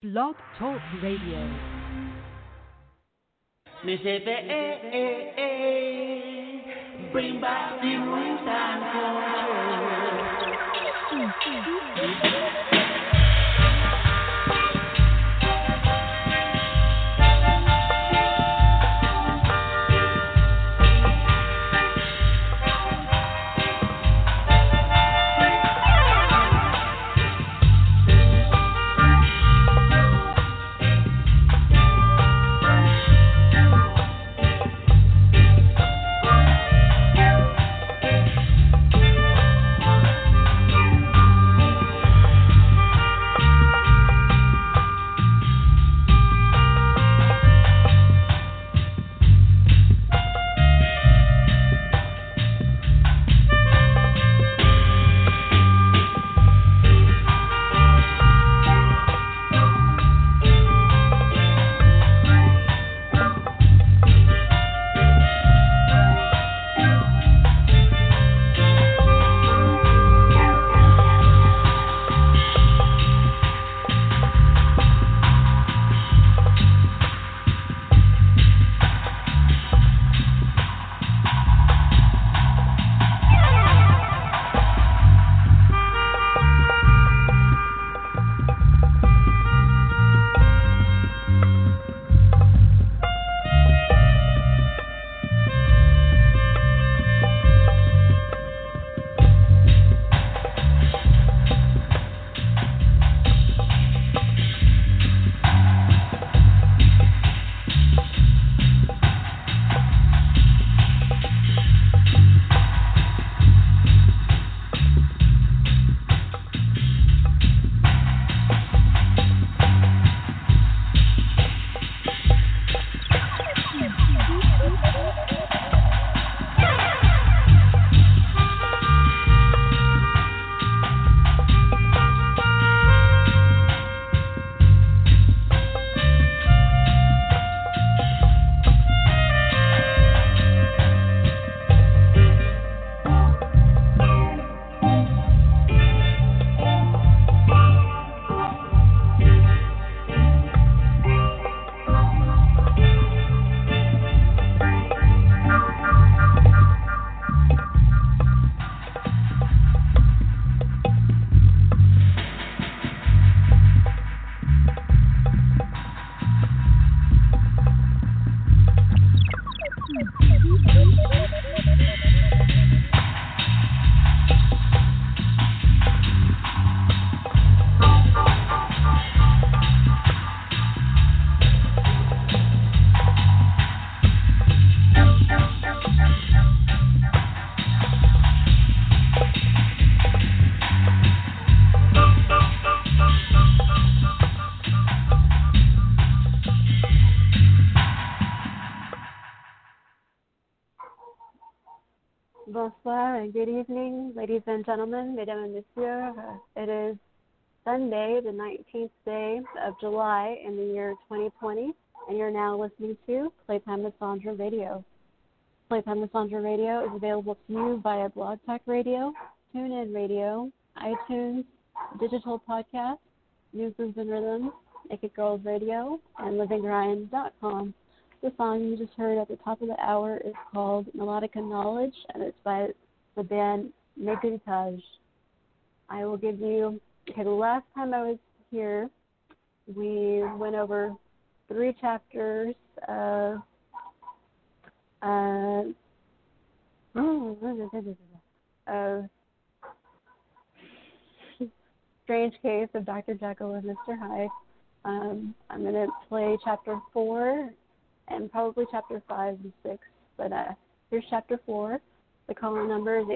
Blog Talk Radio. Bring back the roots and culture. and good evening, ladies and gentlemen, mesdames and messieurs. Uh, it is Sunday, the 19th day of July in the year 2020, and you're now listening to Playtime with Sandra Radio. Playtime with Sandra Radio is available to you via Blog Talk Radio, TuneIn Radio, iTunes, Digital Podcast, Newsrooms and Rhythms, Naked Girls Radio, and LivingRyan.com. The song you just heard at the top of the hour is called Melodica Knowledge, and it's by the band Megutage. I will give you, okay, the last time I was here, we went over three chapters of uh, of Strange Case of Dr. Jekyll and Mr. Hyde. Um, I'm going to play chapter four and probably chapter five and six. But uh, here's chapter four. The call number is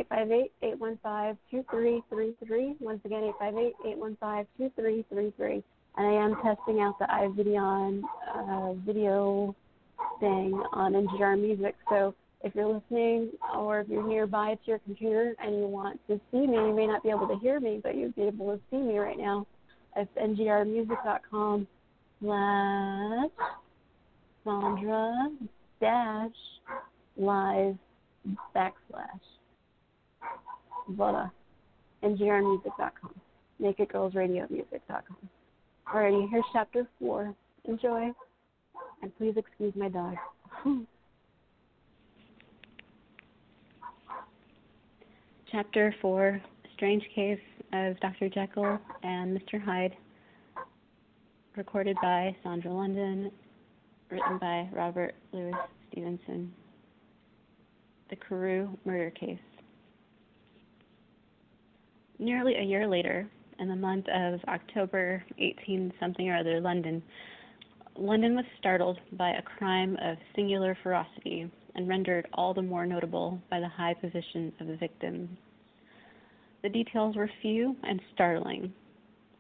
858-815-2333. Once again, 858-815-2333. And I am testing out the iVideon uh, video thing on NGR Music. So if you're listening or if you're nearby to your computer and you want to see me, you may not be able to hear me, but you'd be able to see me right now. It's ngrmusic.com slash Sandra dash live backslash. Voila. NGRmusic.com. NakedGirlsRadioMusic.com. Alrighty, here's chapter four. Enjoy. And please excuse my dog. Chapter 4 Strange Case of Dr. Jekyll and Mr. Hyde. Recorded by Sandra London. Written by Robert Louis Stevenson. The Carew Murder Case. Nearly a year later, in the month of October 18 something or other, London, London was startled by a crime of singular ferocity and rendered all the more notable by the high position of the victim. The details were few and startling.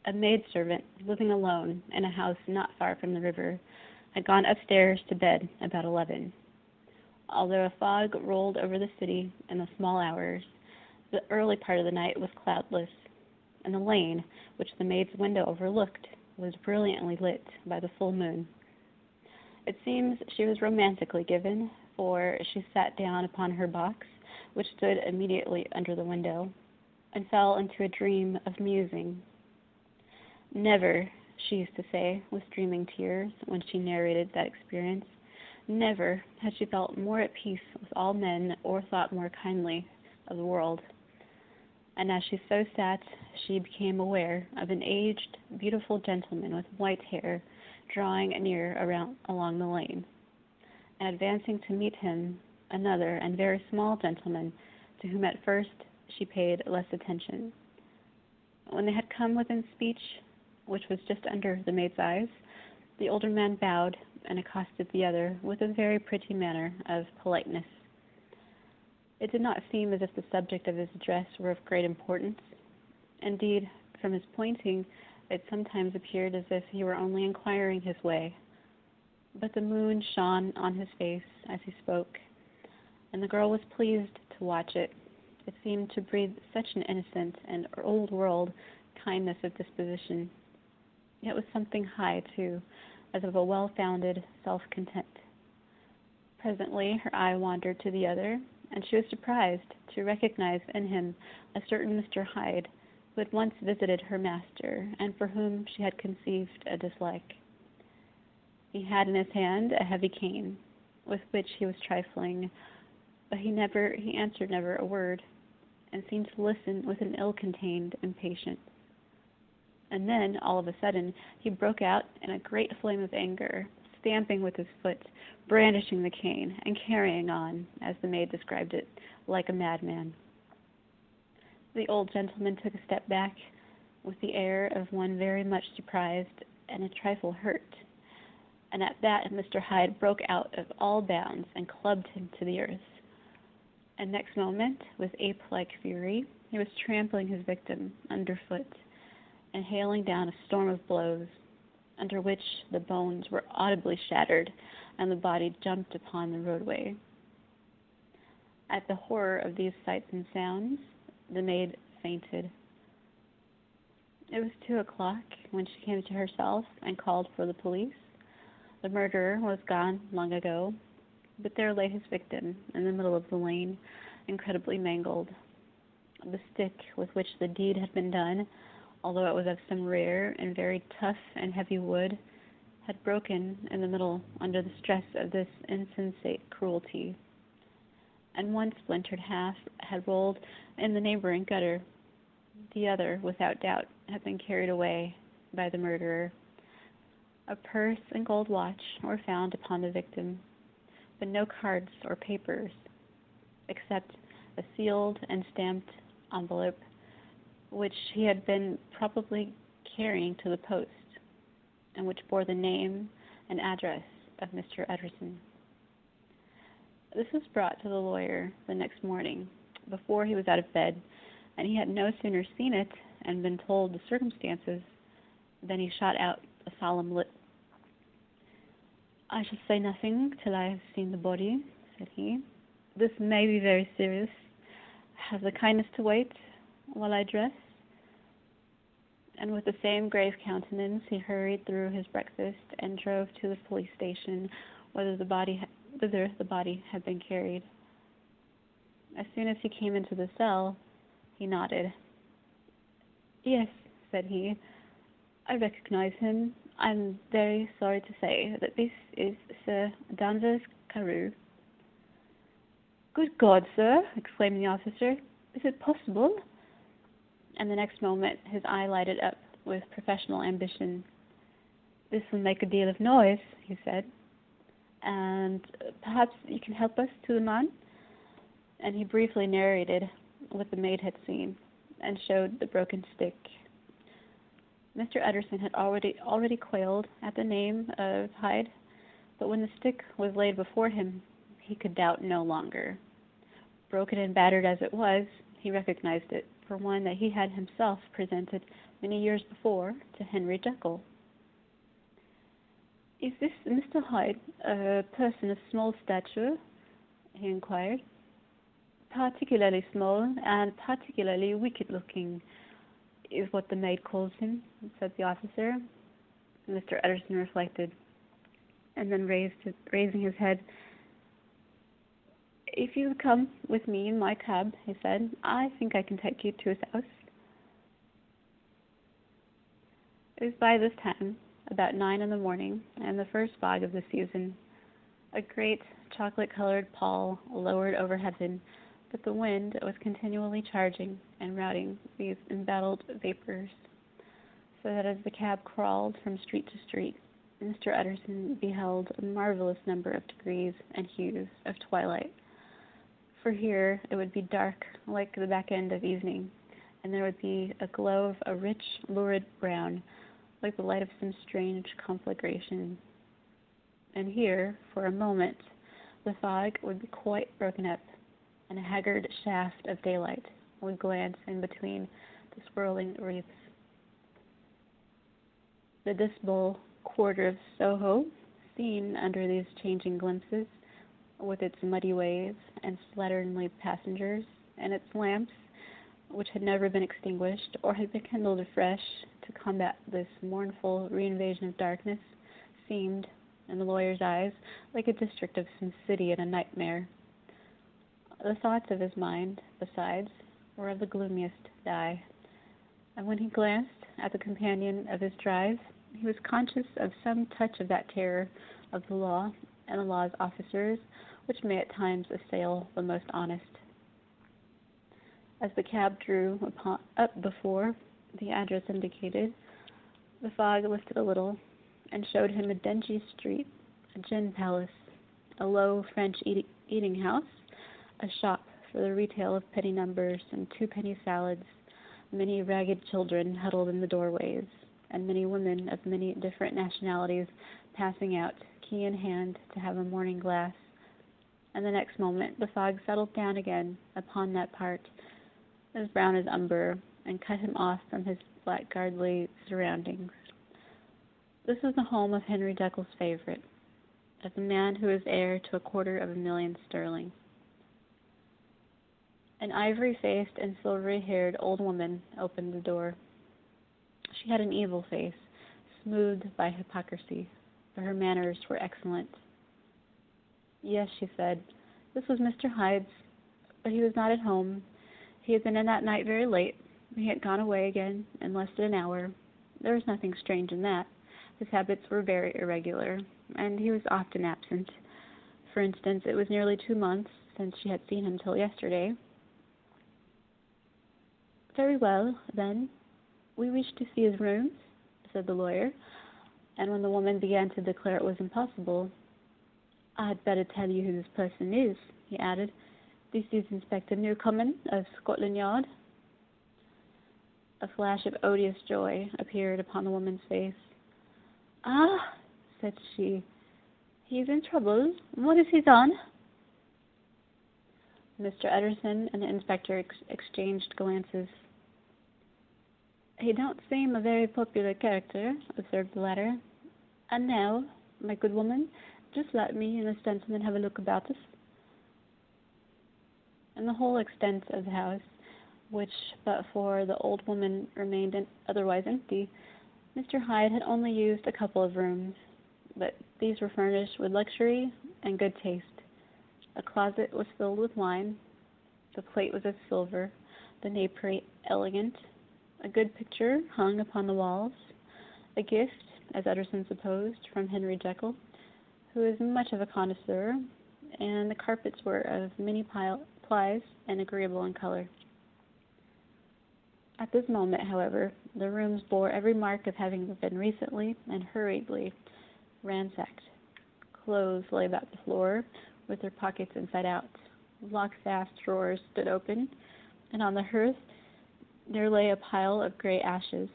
A maidservant living alone in a house not far from the river had gone upstairs to bed about eleven. Although a fog rolled over the city in the small hours, the early part of the night was cloudless, and the lane, which the maid's window overlooked, was brilliantly lit by the full moon. It seems she was romantically given, for she sat down upon her box, which stood immediately under the window, and fell into a dream of musing. Never, she used to say, with streaming tears, when she narrated that experience, never had she felt more at peace with all men or thought more kindly of the world. And as she so sat, she became aware of an aged, beautiful gentleman with white hair drawing near around along the lane, and advancing to meet him, another and very small gentleman, to whom at first she paid less attention. When they had come within speech, which was just under the maid's eyes, the older man bowed and accosted the other with a very pretty manner of politeness. It did not seem as if the subject of his address were of great importance. Indeed, from his pointing, it sometimes appeared as if he were only inquiring his way. But the moon shone on his face as he spoke, and the girl was pleased to watch it. It seemed to breathe such an innocent and old world kindness of disposition. Yet with something high, too, as of a well founded self content. Presently her eye wandered to the other, and she was surprised to recognize in him a certain Mr. Hyde, who had once visited her master, and for whom she had conceived a dislike. He had in his hand a heavy cane, with which he was trifling, but he never he answered never a word, and seemed to listen with an ill contained impatience. And then, all of a sudden, he broke out in a great flame of anger, stamping with his foot, brandishing the cane, and carrying on, as the maid described it, like a madman. The old gentleman took a step back, with the air of one very much surprised and a trifle hurt, and at that Mr. Hyde broke out of all bounds and clubbed him to the earth. And next moment, with ape like fury, he was trampling his victim underfoot and hailing down a storm of blows, under which the bones were audibly shattered and the body jumped upon the roadway. At the horror of these sights and sounds, the maid fainted. It was two o'clock when she came to herself and called for the police. The murderer was gone long ago, but there lay his victim in the middle of the lane, incredibly mangled. The stick with which the deed had been done although it was of some rare and very tough and heavy wood, had broken in the middle under the stress of this insensate cruelty, and one splintered half had rolled in the neighboring gutter. The other, without doubt, had been carried away by the murderer. A purse and gold watch were found upon the victim, but no cards or papers, except a sealed and stamped envelope which he had been probably carrying to the post, and which bore the name and address of Mr. Utterson. This was brought to the lawyer the next morning, before he was out of bed, and he had no sooner seen it and been told the circumstances than he shot out a solemn lip. I shall say nothing till I have seen the body, said he. This may be very serious. Have the kindness to wait while I dressed, And with the same grave countenance, he hurried through his breakfast and drove to the police station, whither the body ha- whither the body had been carried. As soon as he came into the cell, he nodded. Yes, said he. I recognize him. I'm very sorry to say that this is Sir Danvers Carew. Good God, sir! exclaimed the officer. Is it possible? And the next moment his eye lighted up with professional ambition. This will make a deal of noise, he said. And perhaps you can help us to the man? And he briefly narrated what the maid had seen and showed the broken stick. Mr. Utterson had already already quailed at the name of Hyde, but when the stick was laid before him, he could doubt no longer. Broken and battered as it was, he recognized it for one that he had himself presented many years before to Henry Jekyll. Is this Mr. Hyde a person of small stature? he inquired. Particularly small and particularly wicked looking is what the maid calls him, said the officer. Mr. Utterson reflected and then raised his, raising his head. If you come with me in my cab, he said, I think I can take you to his house. It was by this time about nine in the morning, and the first fog of the season. A great chocolate colored pall lowered over heaven, but the wind was continually charging and routing these embattled vapors, so that as the cab crawled from street to street, Mr. Utterson beheld a marvelous number of degrees and hues of twilight. For here it would be dark like the back end of evening, and there would be a glow of a rich, lurid brown like the light of some strange conflagration. And here, for a moment, the fog would be quite broken up, and a haggard shaft of daylight would glance in between the swirling wreaths. The dismal quarter of Soho, seen under these changing glimpses, with its muddy ways and slatternly passengers, and its lamps, which had never been extinguished or had been kindled afresh to combat this mournful reinvasion of darkness, seemed, in the lawyer's eyes, like a district of some city in a nightmare. The thoughts of his mind, besides, were of the gloomiest dye, and when he glanced at the companion of his drive, he was conscious of some touch of that terror of the law and the law's officers which may at times assail the most honest. As the cab drew upon, up before the address indicated, the fog lifted a little and showed him a dingy street, a gin palace, a low French eat- eating house, a shop for the retail of penny numbers and two penny salads, many ragged children huddled in the doorways, and many women of many different nationalities passing out, key in hand, to have a morning glass. And the next moment the fog settled down again upon that part, as brown as umber, and cut him off from his blackguardly surroundings. This was the home of Henry Jekyll's favorite, of the man who is heir to a quarter of a million sterling. An ivory faced and silvery haired old woman opened the door. She had an evil face, smoothed by hypocrisy, but her manners were excellent. Yes, she said, this was Mr. Hyde's, but he was not at home. He had been in that night very late, he had gone away again in less than an hour. There was nothing strange in that. His habits were very irregular, and he was often absent. For instance, it was nearly two months since she had seen him till yesterday. Very well, then. We wish to see his rooms, said the lawyer, and when the woman began to declare it was impossible, I'd better tell you who this person is, he added. This is Inspector Newcomen of Scotland Yard. A flash of odious joy appeared upon the woman's face. Ah, said she, he's in trouble. What has he done? Mr. Utterson and the inspector ex- exchanged glances. He don't seem a very popular character, observed the latter. And now, my good woman, just let me and the gentleman have a look about us. In the whole extent of the house, which but for the old woman remained otherwise empty, Mr. Hyde had only used a couple of rooms, but these were furnished with luxury and good taste. A closet was filled with wine, the plate was of silver, the napery elegant, a good picture hung upon the walls, a gift, as Utterson supposed, from Henry Jekyll, who is much of a connoisseur, and the carpets were of many plies and agreeable in color. At this moment, however, the rooms bore every mark of having been recently and hurriedly ransacked. Clothes lay about the floor, with their pockets inside out. Lockfast drawers stood open, and on the hearth there lay a pile of gray ashes,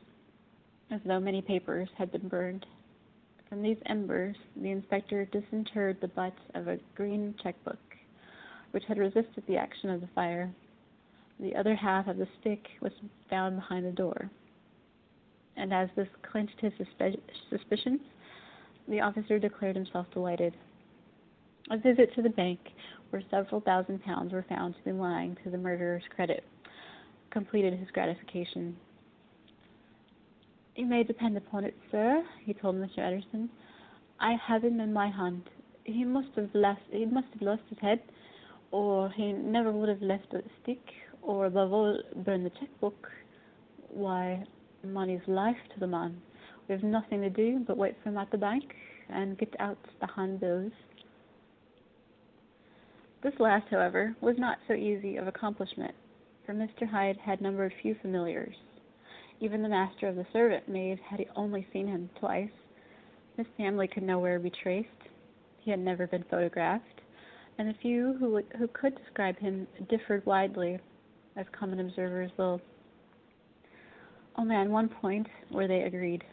as though many papers had been burned. From these embers, the inspector disinterred the butt of a green checkbook, which had resisted the action of the fire. The other half of the stick was found behind the door. And as this clinched his suspe- suspicions, the officer declared himself delighted. A visit to the bank, where several thousand pounds were found to be lying to the murderer's credit, completed his gratification. You may depend upon it, sir, he told Mr. Utterson. I have him in my hand. He must have lost he must have lost his head, or he never would have left the stick, or above all burned the checkbook. Why, money's life to the man. We have nothing to do but wait for him at the bank and get out the handbills. This last, however, was not so easy of accomplishment, for Mr. Hyde had numbered few familiars. Even the master of the servant maid had only seen him twice. His family could nowhere be traced. He had never been photographed, and the few who, who could describe him differed widely, as common observers will. Only on one point were they agreed,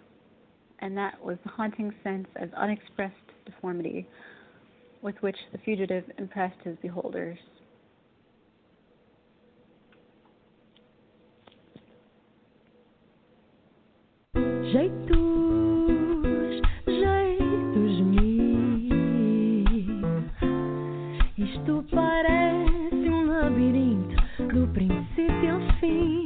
and that was the haunting sense of unexpressed deformity with which the fugitive impressed his beholders. Jeitos, jeitos mil. Isto parece um labirinto do princípio ao fim.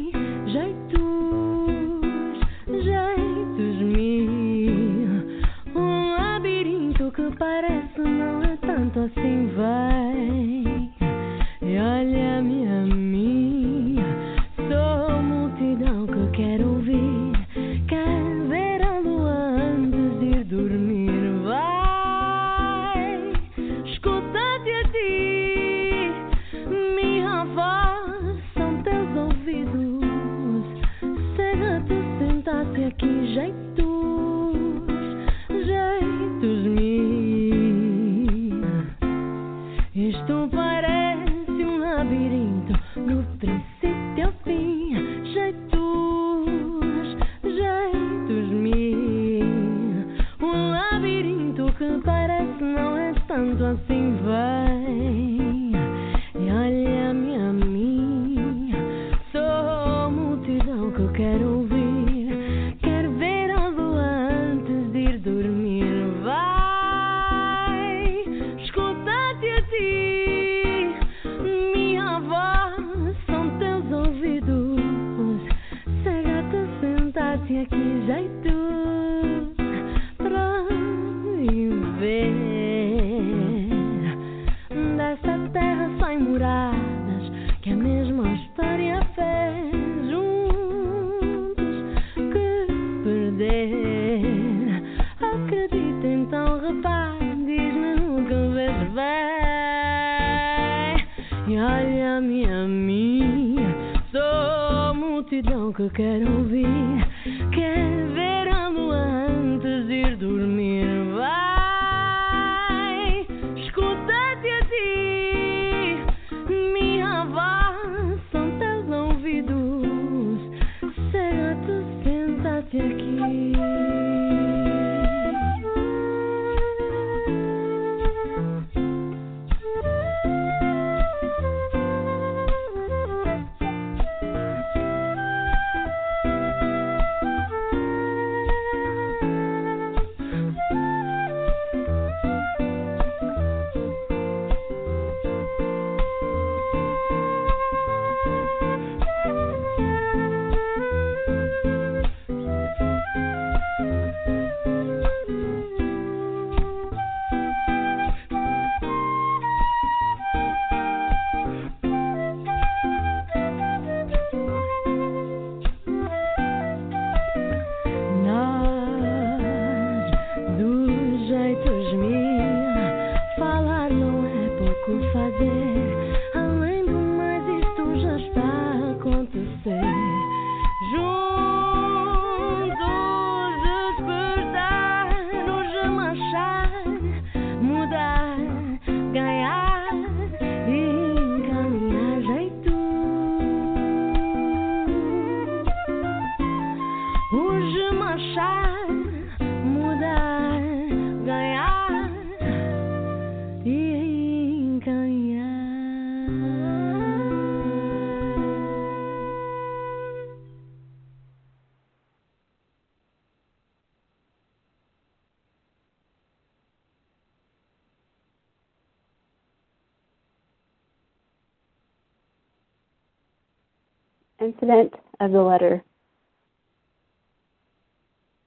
Incident of the letter.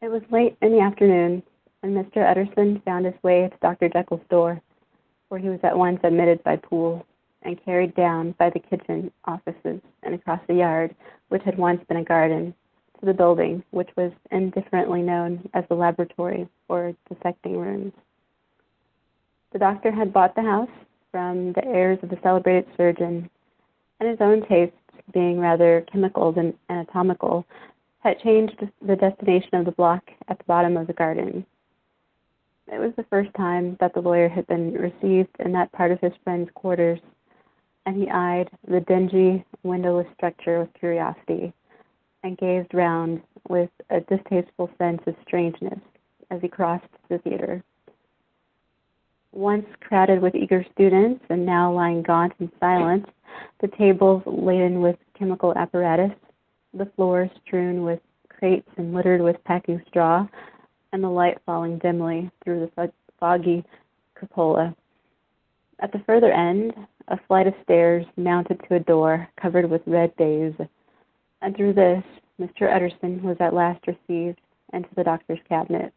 It was late in the afternoon, and Mr. Utterson found his way to Dr. Jekyll's door, where he was at once admitted by Poole and carried down by the kitchen offices and across the yard, which had once been a garden, to the building, which was indifferently known as the laboratory or dissecting rooms. The doctor had bought the house from the heirs of the celebrated surgeon, and his own tastes, being rather chemical than anatomical, had changed the destination of the block at the bottom of the garden. It was the first time that the lawyer had been received in that part of his friend's quarters, and he eyed the dingy, windowless structure with curiosity and gazed round with a distasteful sense of strangeness as he crossed the theater once crowded with eager students and now lying gaunt and silent, the tables laden with chemical apparatus, the floor strewn with crates and littered with packing straw, and the light falling dimly through the foggy cupola. At the further end, a flight of stairs mounted to a door covered with red baize, and through this Mr. Utterson was at last received into the doctor's cabinet.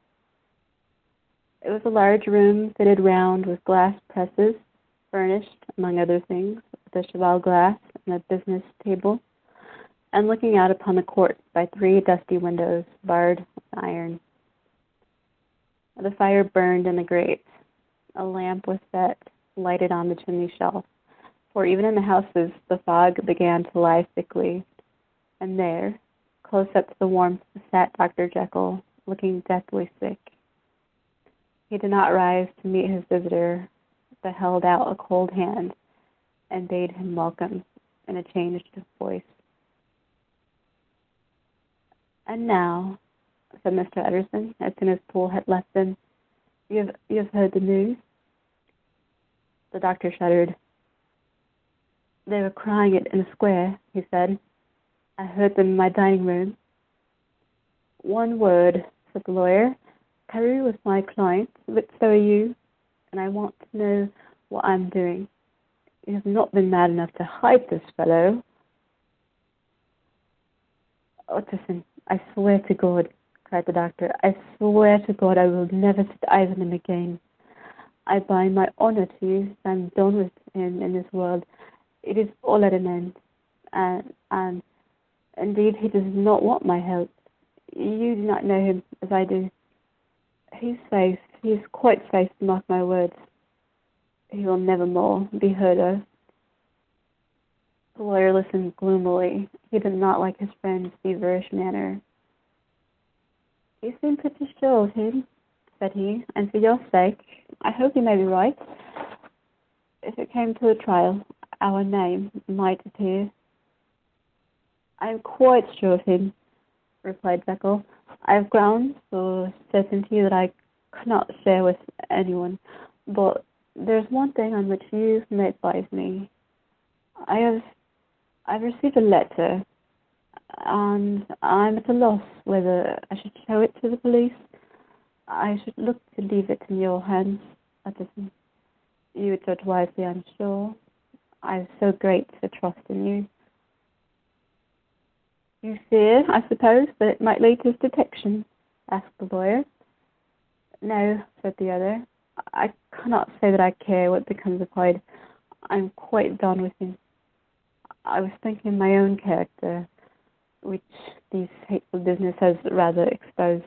It was a large room fitted round with glass presses, furnished, among other things, with a cheval glass and a business table, and looking out upon the court by three dusty windows barred with iron. The fire burned in the grate. A lamp was set, lighted on the chimney shelf, for even in the houses the fog began to lie thickly. And there, close up to the warmth, sat Dr. Jekyll, looking deathly sick. He did not rise to meet his visitor, but held out a cold hand and bade him welcome in a changed voice. And now, said Mr. Utterson, as soon as Poole had left them, you have, you have heard the news? The doctor shuddered. They were crying it in the square, he said. I heard them in my dining room. One word, said the lawyer. Carew with my client, but so are you, and I want to know what I'm doing. You have not been mad enough to hide this fellow. Utterson, I swear to God, cried the doctor, I swear to God I will never set eyes on him again. I bind my honor to you I'm done with him in this world. It is all at an end. And, and indeed, he does not want my help. You do not know him as I do. He's safe. He's quite safe, to mark my words. He will never more be heard of. The lawyer listened gloomily. He did not like his friend's feverish manner. You seem pretty sure of him, said he, and for your sake, I hope you may be right. If it came to a trial, our name might appear. I am quite sure of him, replied Jekyll. I have grounds for certainty that I cannot share with anyone, but there's one thing on which you may advise me. I have I've received a letter, and I'm at a loss whether I should show it to the police. I should look to leave it in your hands, Utterson. You would judge wisely, I'm sure. I have so great a trust in you. You fear, I suppose, that it might lead to his detection? asked the lawyer. No, said the other. I cannot say that I care what becomes of Hyde. I'm quite done with him. I was thinking of my own character, which this hateful business has rather exposed.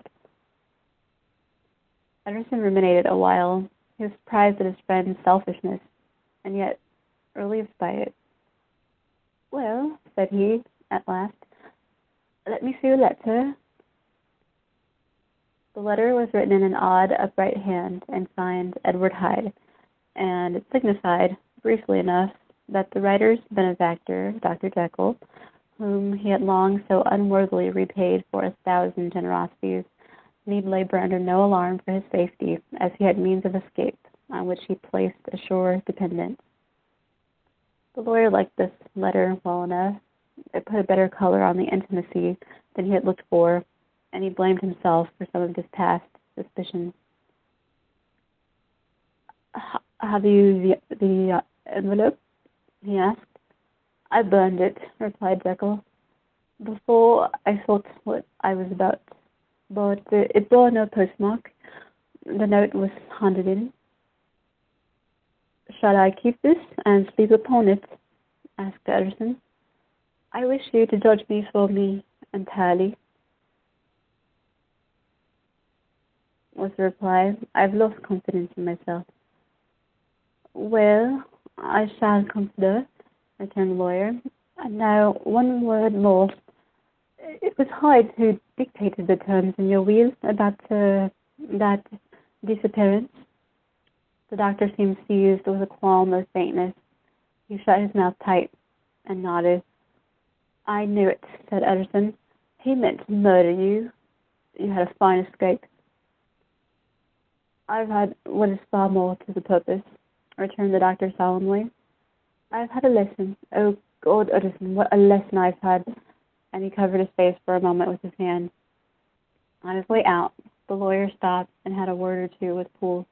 Utterson ruminated a while. He was surprised at his friend's selfishness, and yet relieved by it. Well, said he, at last, let me see the letter. The letter was written in an odd, upright hand and signed Edward Hyde, and it signified, briefly enough, that the writer's benefactor, Dr. Jekyll, whom he had long so unworthily repaid for a thousand generosities, need labor under no alarm for his safety, as he had means of escape on which he placed a sure dependence. The lawyer liked this letter well enough, it put a better color on the intimacy than he had looked for, and he blamed himself for some of his past suspicions. Have you the, the uh, envelope? he asked. I burned it, replied Jekyll. Before I thought what I was about, but it bore no postmark. The note was handed in. Shall I keep this and sleep upon it? asked Utterson. I wish you to judge me for me entirely. Was the reply. I've lost confidence in myself. Well, I shall consider, returned the lawyer. And now, one word more. It was Hyde who dictated the terms in your will about uh, that disappearance. The doctor seemed seized with a qualm of faintness. He shut his mouth tight and nodded. I knew it, said Utterson. He meant to murder you. You had a fine escape. I've had what is far more to the purpose, returned the doctor solemnly. I've had a lesson. Oh, God, Utterson, what a lesson I've had. And he covered his face for a moment with his hand. On his way out, the lawyer stopped and had a word or two with Poole.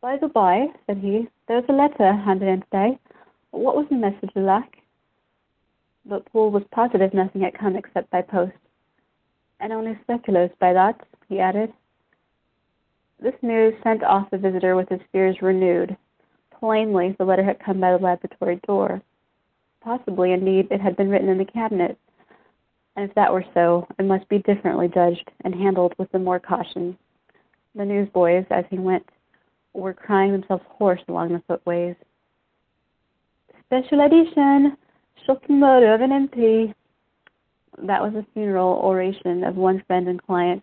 By the by, said he, there's a letter handed in today. What was the message, Lack? But Poole was positive nothing had come except by post. And only speculoos by that, he added. This news sent off the visitor with his fears renewed. Plainly, the letter had come by the laboratory door. Possibly, indeed, it had been written in the cabinet. And if that were so, it must be differently judged and handled with the more caution. The newsboys, as he went, were crying themselves hoarse along the footways. Special edition! That was a funeral oration of one friend and client,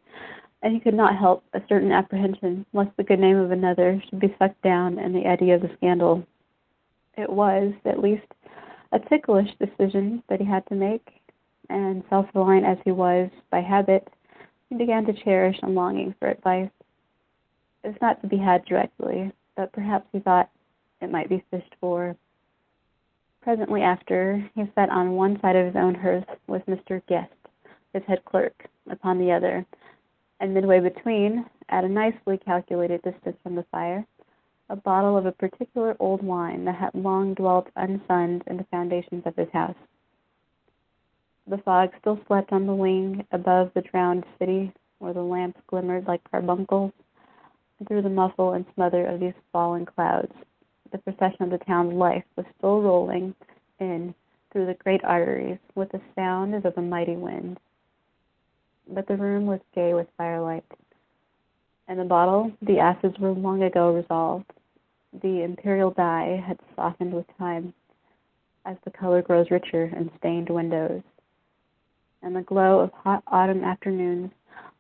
and he could not help a certain apprehension lest the good name of another should be sucked down in the eddy of the scandal. It was, at least, a ticklish decision that he had to make, and self reliant as he was by habit, he began to cherish a longing for advice. It was not to be had directly, but perhaps he thought it might be fished for. Presently after, he sat on one side of his own hearth with Mr. Guest, his head clerk, upon the other, and midway between, at a nicely calculated distance from the fire, a bottle of a particular old wine that had long dwelt unsunned in the foundations of his house. The fog still slept on the wing above the drowned city, where the lamps glimmered like carbuncles, through the muffle and smother of these fallen clouds, the procession of the town's life was still rolling in through the great arteries with the sound as of a mighty wind but the room was gay with firelight. And the bottle, the acids were long ago resolved. The imperial dye had softened with time as the color grows richer in stained windows. And the glow of hot autumn afternoons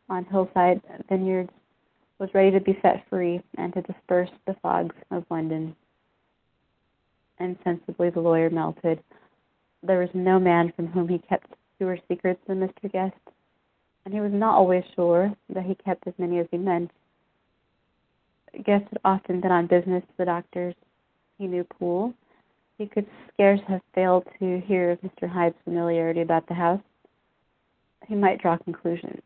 on hillside vineyards was ready to be set free and to disperse the fogs of London. Insensibly the lawyer melted. There was no man from whom he kept fewer secrets than Mr. Guest and he was not always sure that he kept as many as he meant. Guest had often been on business to the doctors. He knew Poole. He could scarce have failed to hear of Mr. Hyde's familiarity about the house. He might draw conclusions.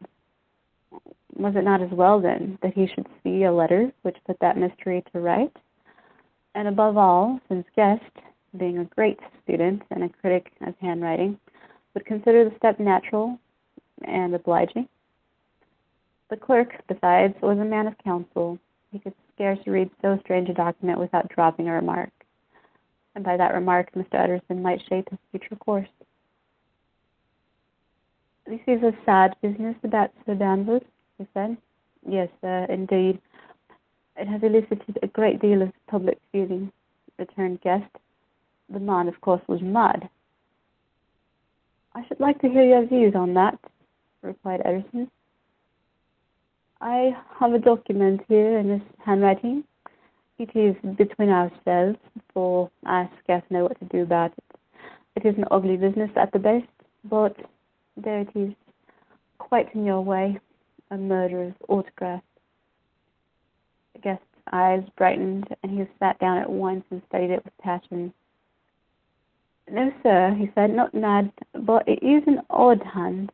Was it not as well, then, that he should see a letter which put that mystery to right? And above all, since Guest, being a great student and a critic of handwriting, would consider the step natural and obliging. The clerk, besides, was a man of counsel. He could scarce read so strange a document without dropping a remark, and by that remark Mr. Utterson might shape his future course. This is a sad business about Sir Danvers, he said. Yes, uh, indeed. It has elicited a great deal of public feeling, returned Guest. The man, of course, was mad. I should like to hear your views on that, replied Utterson. I have a document here in this handwriting. It is between ourselves, for I scarce know what to do about it. It is an ugly business at the best, but there it is, quite in your way, a murderer's autograph. Guest's eyes brightened, and he sat down at once and studied it with passion. No, sir, he said, not mad, but it is an odd hand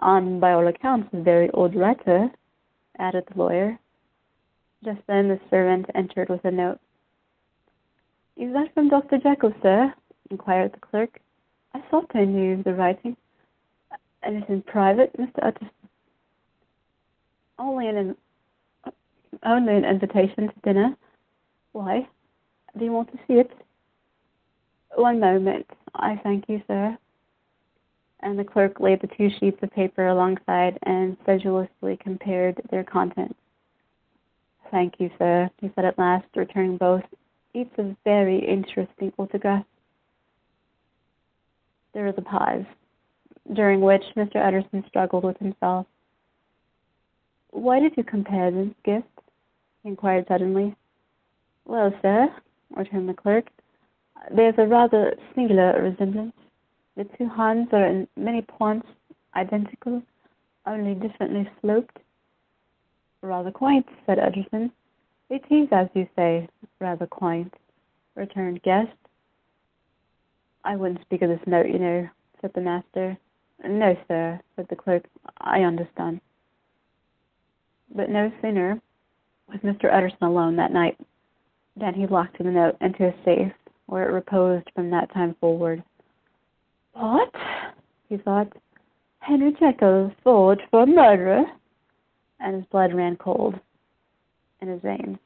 on by all accounts a very old letter, added the lawyer. Just then the servant entered with a note. Is that from Dr. Jekyll, sir? inquired the clerk. I thought I knew the writing. And it's in private, Mr. Utterson? Only in an Oh, only an invitation to dinner. Why? Do you want to see it? One moment. I thank you, sir. And the clerk laid the two sheets of paper alongside and sedulously compared their contents. Thank you, sir, he said at last, returning both. It's a very interesting photograph. There was a pause, during which Mr. Utterson struggled with himself. Why did you compare this gift? Inquired suddenly. Well, sir, returned the clerk, there's a rather singular resemblance. The two hands are in many points identical, only differently sloped. Rather quaint, said Utterson. It is, as you say, rather quaint, returned Guest. I wouldn't speak of this note, you know, said the master. No, sir, said the clerk. I understand. But no sooner was Mr. Utterson alone that night Then he locked the note into a safe, where it reposed from that time forward. What? he thought. Henry Jekyll forged for murder. And his blood ran cold in his veins.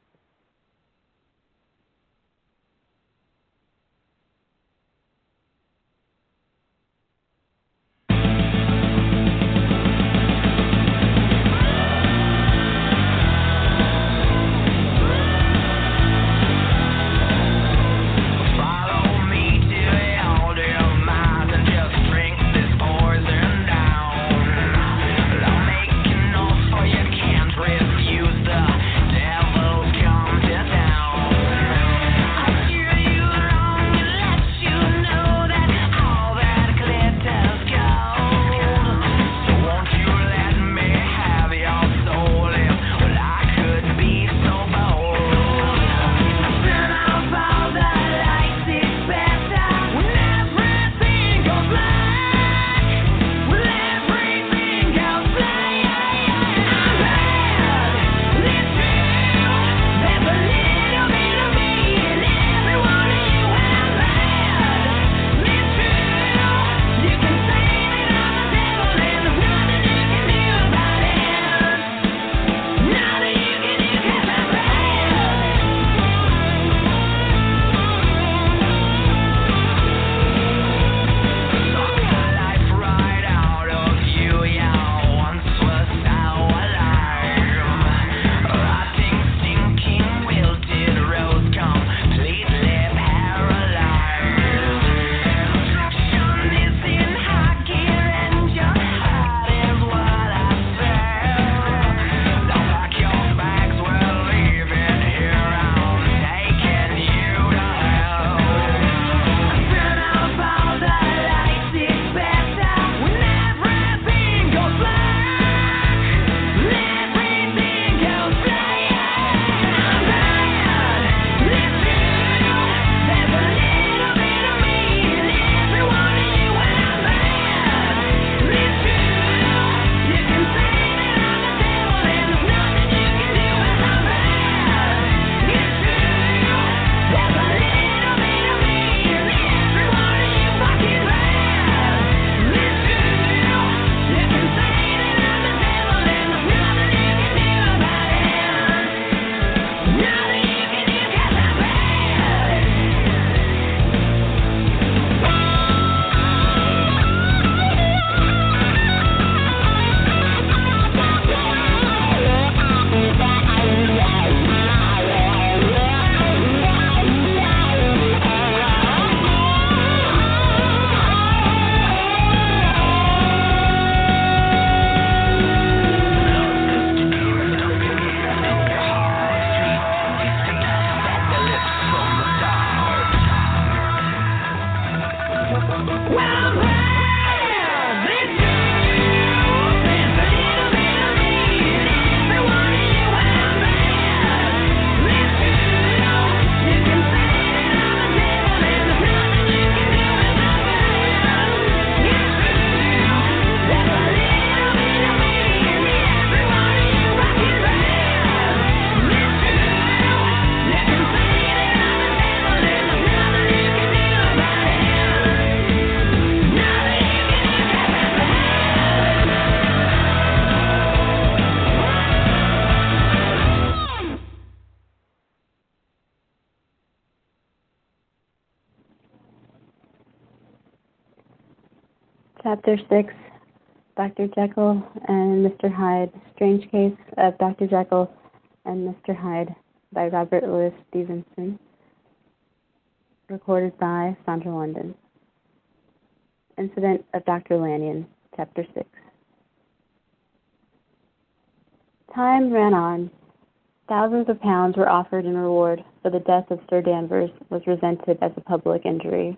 Chapter 6 Dr. Jekyll and Mr. Hyde Strange Case of Dr. Jekyll and Mr. Hyde by Robert Louis Stevenson. Recorded by Sandra London. Incident of Dr. Lanyon, Chapter 6. Time ran on. Thousands of pounds were offered in reward for the death of Sir Danvers was resented as a public injury.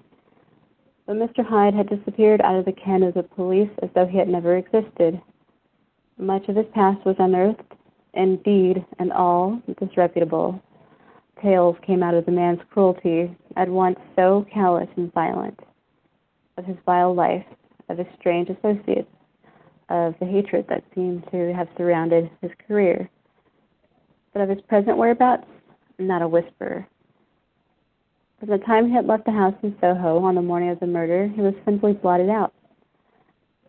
But Mr. Hyde had disappeared out of the ken of the police as though he had never existed. Much of his past was unearthed, indeed, and all disreputable tales came out of the man's cruelty, at once so callous and violent, of his vile life, of his strange associates, of the hatred that seemed to have surrounded his career. But of his present whereabouts, not a whisper. From the time he had left the house in Soho on the morning of the murder, he was simply blotted out.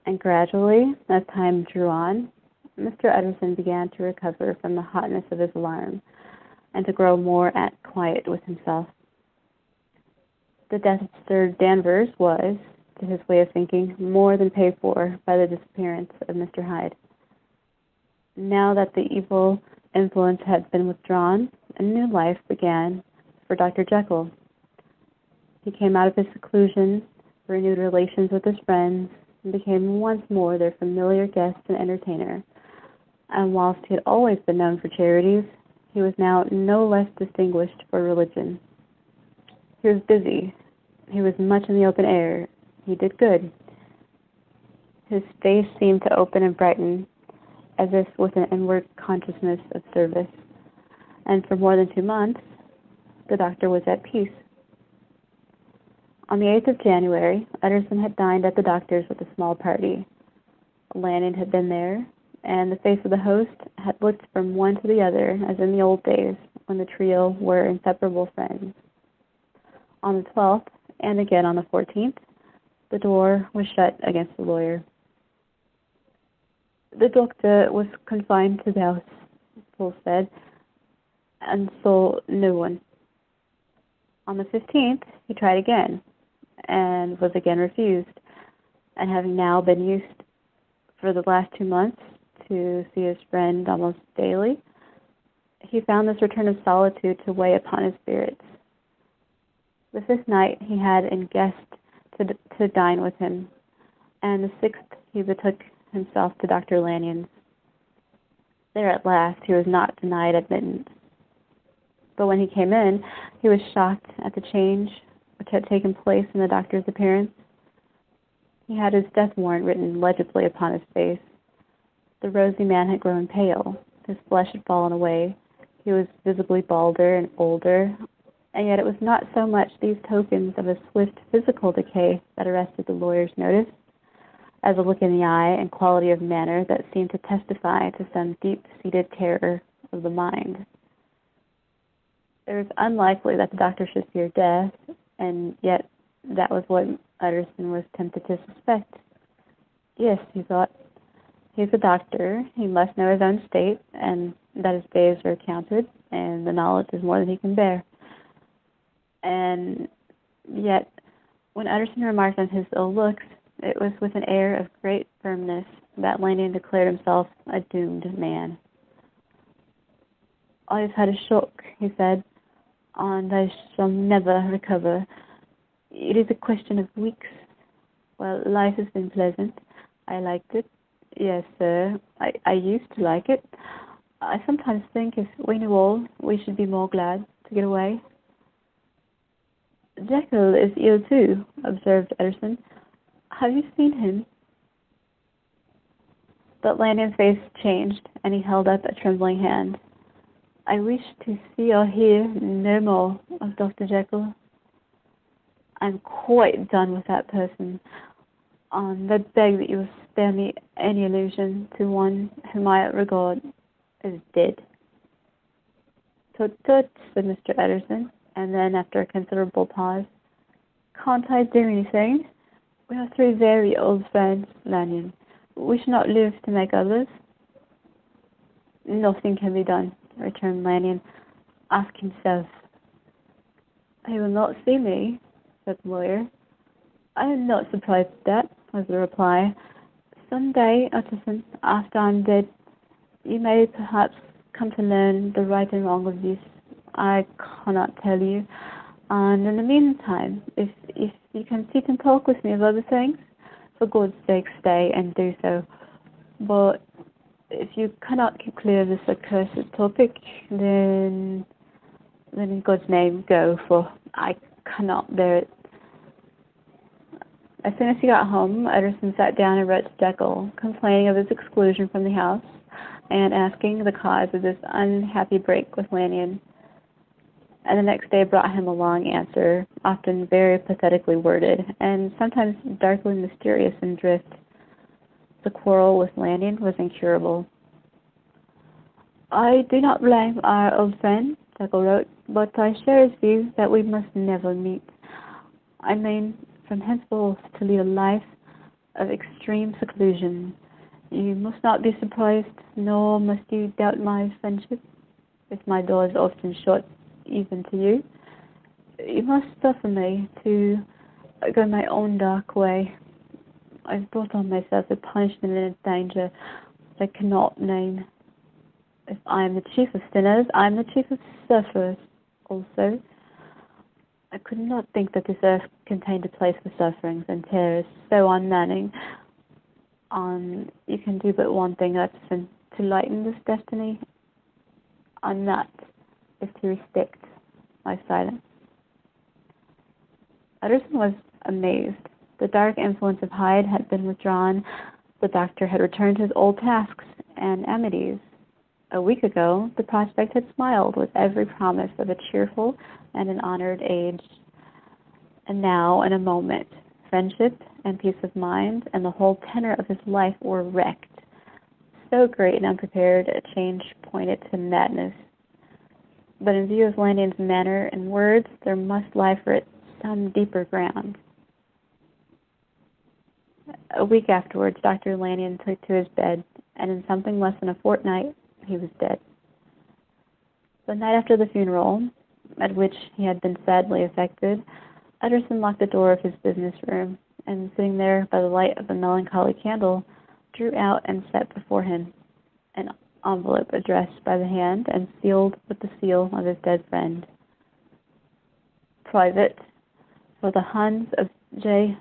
And gradually, as time drew on, Mr. Utterson began to recover from the hotness of his alarm and to grow more at quiet with himself. The death of Sir Danvers was, to his way of thinking, more than paid for by the disappearance of Mr. Hyde. Now that the evil influence had been withdrawn, a new life began for Dr. Jekyll. He came out of his seclusion, renewed relations with his friends, and became once more their familiar guest and entertainer. And whilst he had always been known for charities, he was now no less distinguished for religion. He was busy. He was much in the open air. He did good. His face seemed to open and brighten, as if with an inward consciousness of service. And for more than two months, the doctor was at peace. On the 8th of January, Utterson had dined at the doctor's with a small party. Lanyon had been there, and the face of the host had looked from one to the other as in the old days when the trio were inseparable friends. On the 12th, and again on the 14th, the door was shut against the lawyer. The doctor was confined to the house, Poole said, and saw no one. On the 15th, he tried again, and was again refused. And having now been used for the last two months to see his friend almost daily, he found this return of solitude to weigh upon his spirits. The fifth night he had in Guest to, to dine with him, and the sixth he betook himself to Dr. Lanyon's. There at last he was not denied admittance. But when he came in, he was shocked at the change which had taken place in the doctor's appearance. He had his death warrant written legibly upon his face. The rosy man had grown pale. His flesh had fallen away. He was visibly balder and older, and yet it was not so much these tokens of a swift physical decay that arrested the lawyer's notice as a look in the eye and quality of manner that seemed to testify to some deep seated terror of the mind. It was unlikely that the doctor should fear death, and yet that was what Utterson was tempted to suspect. Yes, he thought, he's a doctor. He must know his own state, and that his days are counted, and the knowledge is more than he can bear. And yet, when Utterson remarked on his ill looks, it was with an air of great firmness that Lanyon declared himself a doomed man. I have had a shock, he said, and I shall never recover. It is a question of weeks. Well, life has been pleasant. I liked it. Yes, sir. I, I used to like it. I sometimes think if we knew all, we should be more glad to get away. Jekyll is ill too, observed Utterson. Have you seen him? But Lanyon's face changed, and he held up a trembling hand. I wish to see or hear no more of Dr. Jekyll. I'm quite done with that person. Um, I beg that you will spare me any allusion to one whom I regard as dead. Tut tut, said Mr. Utterson, and then, after a considerable pause, can't I do anything? We are three very old friends, Lanyon. We shall not live to make others. Nothing can be done returned Lanyon. Ask himself. He will not see me, said the lawyer. I am not surprised at that. was the reply. Some day, Utterson, after I'm dead, you may perhaps come to learn the right and wrong of this. I cannot tell you. And in the meantime, if if you can sit and talk with me of other things, for God's sake, stay and do so. But if you cannot keep clear of this accursed topic, then then in God's name go, for I cannot bear it. As soon as he got home, Utterson sat down and wrote to Jekyll, complaining of his exclusion from the house and asking the cause of this unhappy break with Lanyon. And the next day brought him a long answer, often very pathetically worded, and sometimes darkly mysterious in drift. The quarrel with Lanyon was incurable. I do not blame our old friend, Jekyll wrote, but I share his view that we must never meet. I mean, from henceforth to lead a life of extreme seclusion. You must not be surprised, nor must you doubt my friendship, if my door is often shut even to you. You must suffer me to go my own dark way. I've brought on myself a punishment and danger I cannot name. If I am the chief of sinners, I am the chief of sufferers also. I could not think that this earth contained a place for sufferings and terrors so unmanning. Um, you can do but one thing, that's to lighten this destiny, and that is to respect my silence. Utterson was amazed. The dark influence of Hyde had been withdrawn. The doctor had returned to his old tasks and amities. A week ago, the prospect had smiled with every promise of a cheerful and an honored age. And now, in a moment, friendship and peace of mind and the whole tenor of his life were wrecked. So great and unprepared a change pointed to madness. But in view of Lanyon's manner and words, there must lie for it some deeper ground. A week afterwards, Dr. Lanyon took to his bed, and in something less than a fortnight, he was dead. The night after the funeral, at which he had been sadly affected, Utterson locked the door of his business room, and sitting there by the light of a melancholy candle, drew out and set before him an envelope addressed by the hand and sealed with the seal of his dead friend. Private for the Huns of J.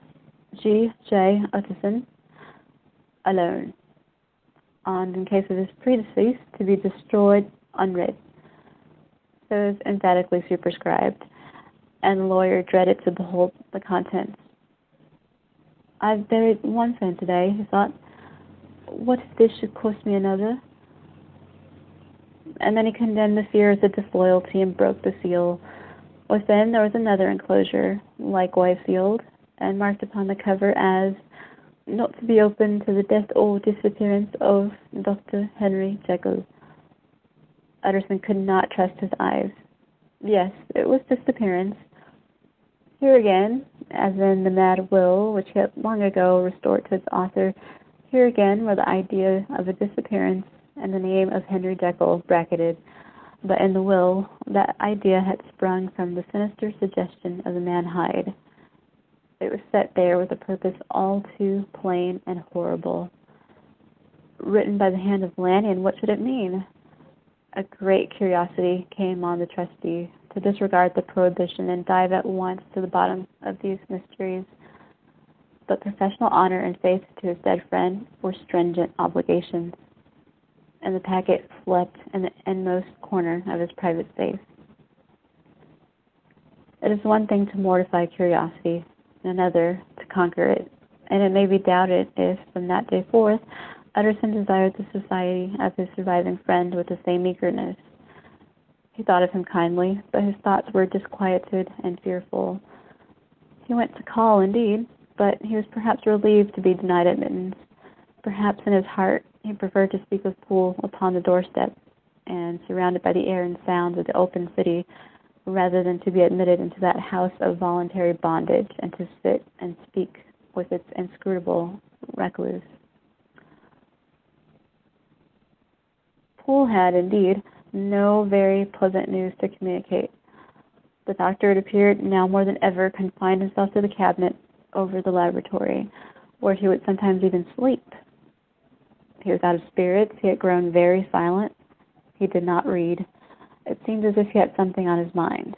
G. J. Utterson, alone, and in case of his predecease, to be destroyed unread. So was emphatically superscribed, and the lawyer dreaded to behold the contents. I've buried one friend today, he thought. What if this should cost me another? And then he condemned the fears of disloyalty and broke the seal. Within there was another enclosure, likewise sealed, and marked upon the cover as not to be opened to the death or disappearance of Dr. Henry Jekyll. Utterson could not trust his eyes. Yes, it was disappearance. Here again, as in the mad will which he had long ago restored to its author, here again were the idea of a disappearance and the name of Henry Jekyll bracketed, but in the will that idea had sprung from the sinister suggestion of the man Hyde. It was set there with a purpose all too plain and horrible. Written by the hand of Lanyon, what should it mean? A great curiosity came on the trustee to disregard the prohibition and dive at once to the bottom of these mysteries. But professional honor and faith to his dead friend were stringent obligations, and the packet slept in the inmost corner of his private safe. It is one thing to mortify curiosity, another to conquer it, and it may be doubted if, from that day forth, Utterson desired the society of his surviving friend with the same eagerness. He thought of him kindly, but his thoughts were disquieted and fearful. He went to call, indeed, but he was perhaps relieved to be denied admittance. Perhaps in his heart he preferred to speak with Poole upon the doorstep, and surrounded by the air and sounds of the open city, rather than to be admitted into that house of voluntary bondage and to sit and speak with its inscrutable recluse. Poole had, indeed, no very pleasant news to communicate. The doctor, it appeared, now more than ever confined himself to the cabinet over the laboratory, where he would sometimes even sleep. He was out of spirits. He had grown very silent. He did not read. It seemed as if he had something on his mind.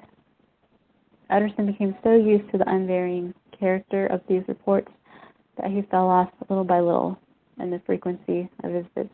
Utterson became so used to the unvarying character of these reports that he fell off little by little in the frequency of his visits.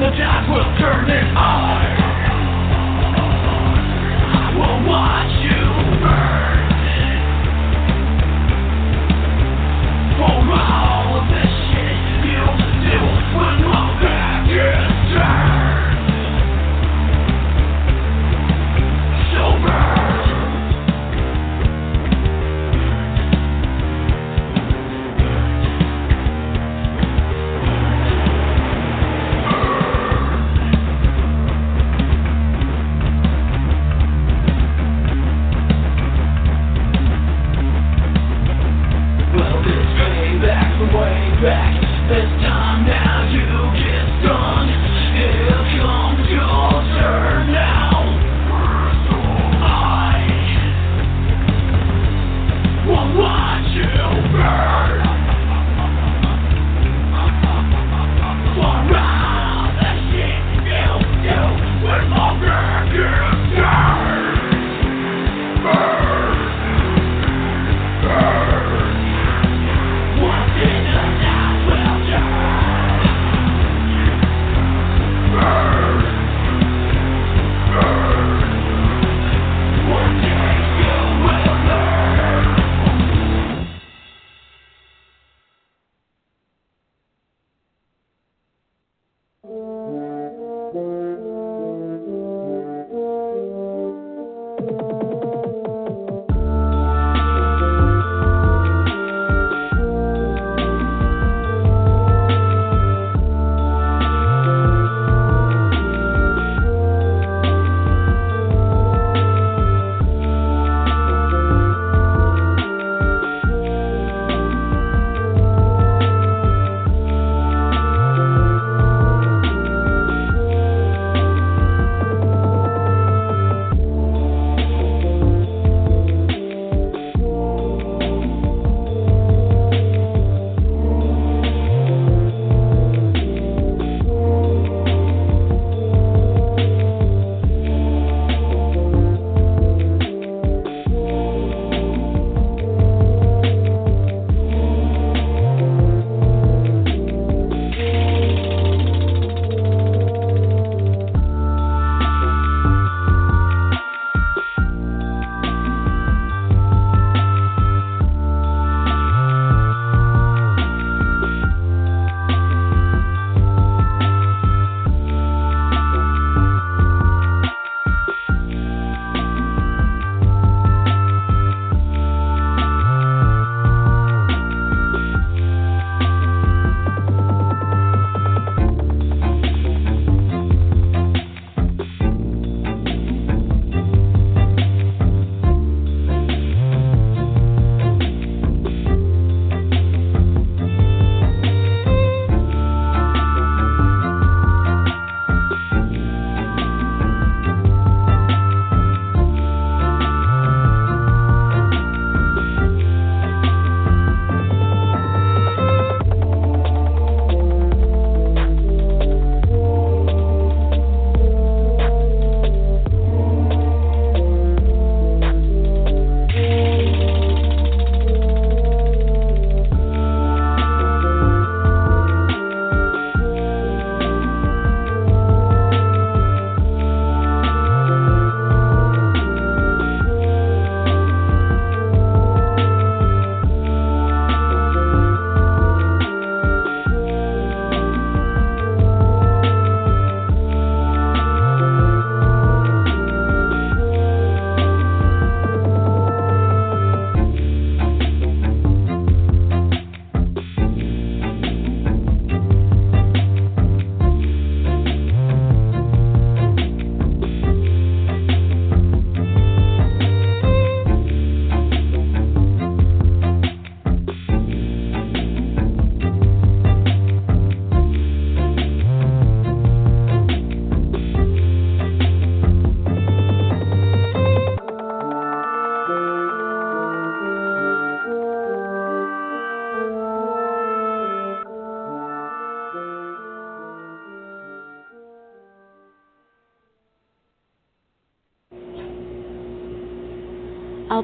The tides will turn, it I,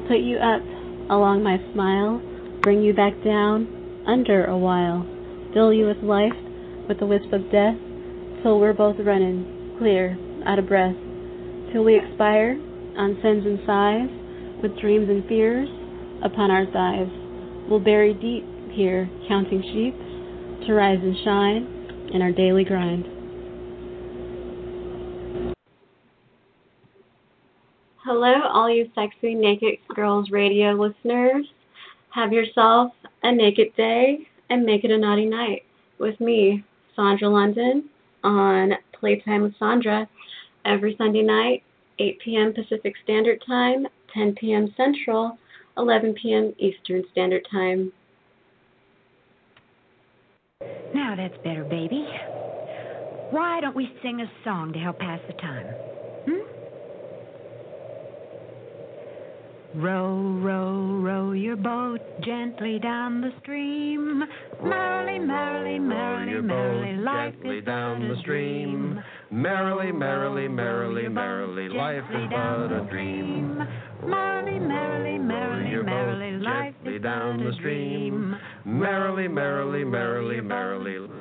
put you up along my smile, bring you back down under a while, fill you with life, with the wisp of death, till we're both running, clear, out of breath, till we expire on sins and sighs, with dreams and fears upon our thighs. We'll bury deep here, counting sheep, to rise and shine in our daily grind. Hello, all you sexy Naked Girls radio listeners. Have yourself a naked day and make it a naughty night with me, Sandra London, on Playtime with Sandra every Sunday night, 8 p.m. Pacific Standard Time, 10 p.m. Central, 11 p.m. Eastern Standard Time. Now that's better, baby. Why don't we sing a song to help pass the time? Hmm? Row, row, row your boat gently down the stream. Merrily, merrily, merrily, merrily, life is down the stream. Merrily, merrily, merrily, merrily, life is but a dream. Merrily, merrily, merrily, merrily, life is down the stream. Merrily, merrily, merrily, merrily.